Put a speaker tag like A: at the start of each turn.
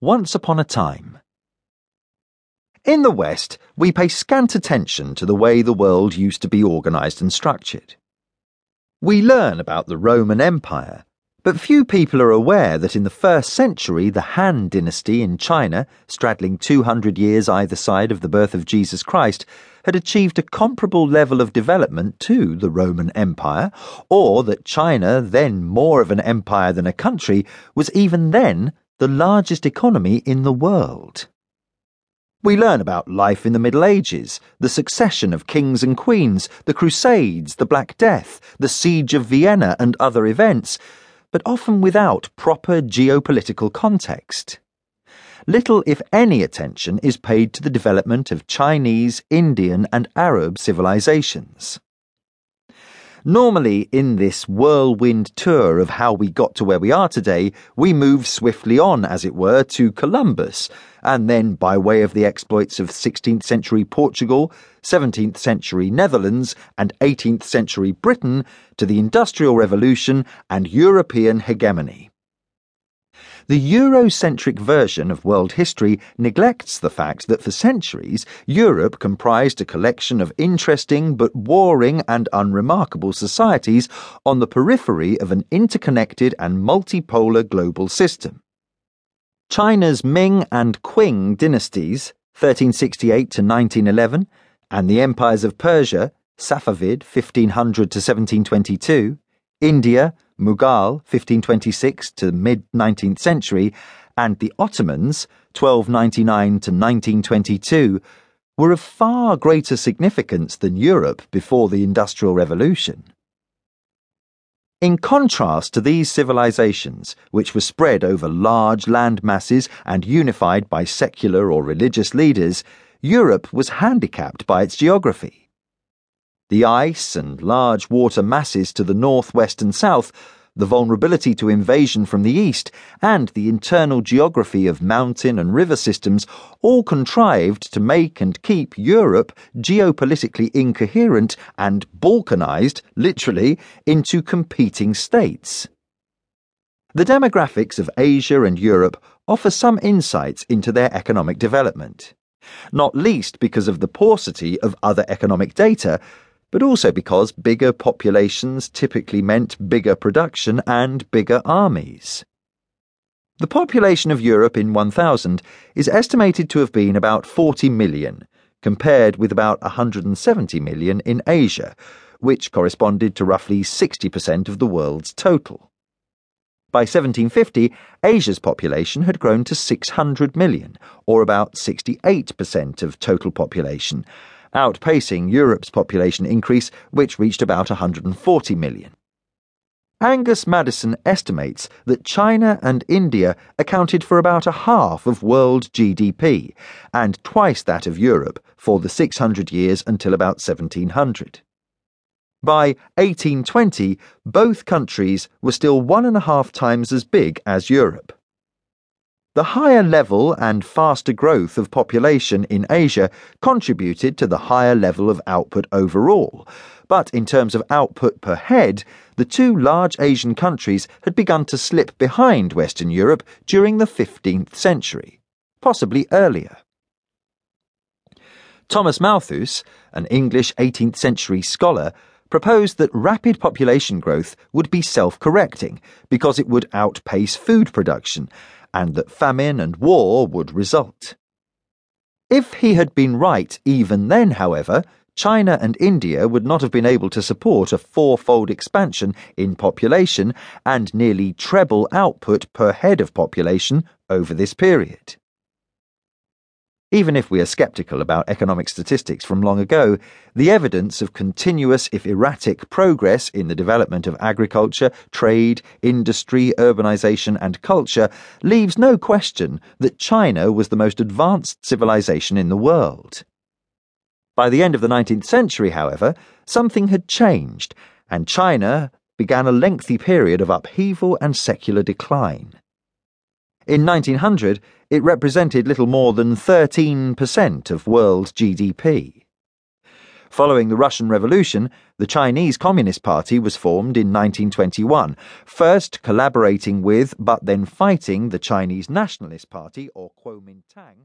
A: Once upon a time. In the West, we pay scant attention to the way the world used to be organized and structured. We learn about the Roman Empire, but few people are aware that in the first century, the Han dynasty in China, straddling 200 years either side of the birth of Jesus Christ, had achieved a comparable level of development to the Roman Empire, or that China, then more of an empire than a country, was even then the largest economy in the world. We learn about life in the Middle Ages, the succession of kings and queens, the Crusades, the Black Death, the Siege of Vienna, and other events, but often without proper geopolitical context. Little, if any, attention is paid to the development of Chinese, Indian, and Arab civilizations. Normally, in this whirlwind tour of how we got to where we are today, we move swiftly on, as it were, to Columbus, and then, by way of the exploits of 16th century Portugal, 17th century Netherlands, and 18th century Britain, to the Industrial Revolution and European hegemony. The Eurocentric version of world history neglects the fact that for centuries Europe comprised a collection of interesting but warring and unremarkable societies on the periphery of an interconnected and multipolar global system. China's Ming and Qing dynasties, 1368 to 1911, and the empires of Persia, Safavid, 1500 to 1722, India, Mughal, 1526 to mid 19th century, and the Ottomans, 1299 to 1922, were of far greater significance than Europe before the Industrial Revolution. In contrast to these civilizations, which were spread over large land masses and unified by secular or religious leaders, Europe was handicapped by its geography. The ice and large water masses to the north, west, and south, the vulnerability to invasion from the east, and the internal geography of mountain and river systems all contrived to make and keep Europe geopolitically incoherent and balkanized, literally, into competing states. The demographics of Asia and Europe offer some insights into their economic development, not least because of the paucity of other economic data but also because bigger populations typically meant bigger production and bigger armies. The population of Europe in 1000 is estimated to have been about 40 million, compared with about 170 million in Asia, which corresponded to roughly 60% of the world's total. By 1750, Asia's population had grown to 600 million, or about 68% of total population outpacing Europe's population increase, which reached about 140 million. Angus Maddison estimates that China and India accounted for about a half of world GDP and twice that of Europe for the 600 years until about 1700. By 1820, both countries were still one and a half times as big as Europe. The higher level and faster growth of population in Asia contributed to the higher level of output overall. But in terms of output per head, the two large Asian countries had begun to slip behind Western Europe during the 15th century, possibly earlier. Thomas Malthus, an English 18th century scholar, proposed that rapid population growth would be self correcting because it would outpace food production and that famine and war would result. If he had been right even then, however, China and India would not have been able to support a fourfold expansion in population and nearly treble output per head of population over this period. Even if we are skeptical about economic statistics from long ago, the evidence of continuous, if erratic, progress in the development of agriculture, trade, industry, urbanization, and culture leaves no question that China was the most advanced civilization in the world. By the end of the 19th century, however, something had changed, and China began a lengthy period of upheaval and secular decline. In 1900, it represented little more than 13% of world GDP. Following the Russian Revolution, the Chinese Communist Party was formed in 1921, first collaborating with but then fighting the Chinese Nationalist Party, or Kuomintang.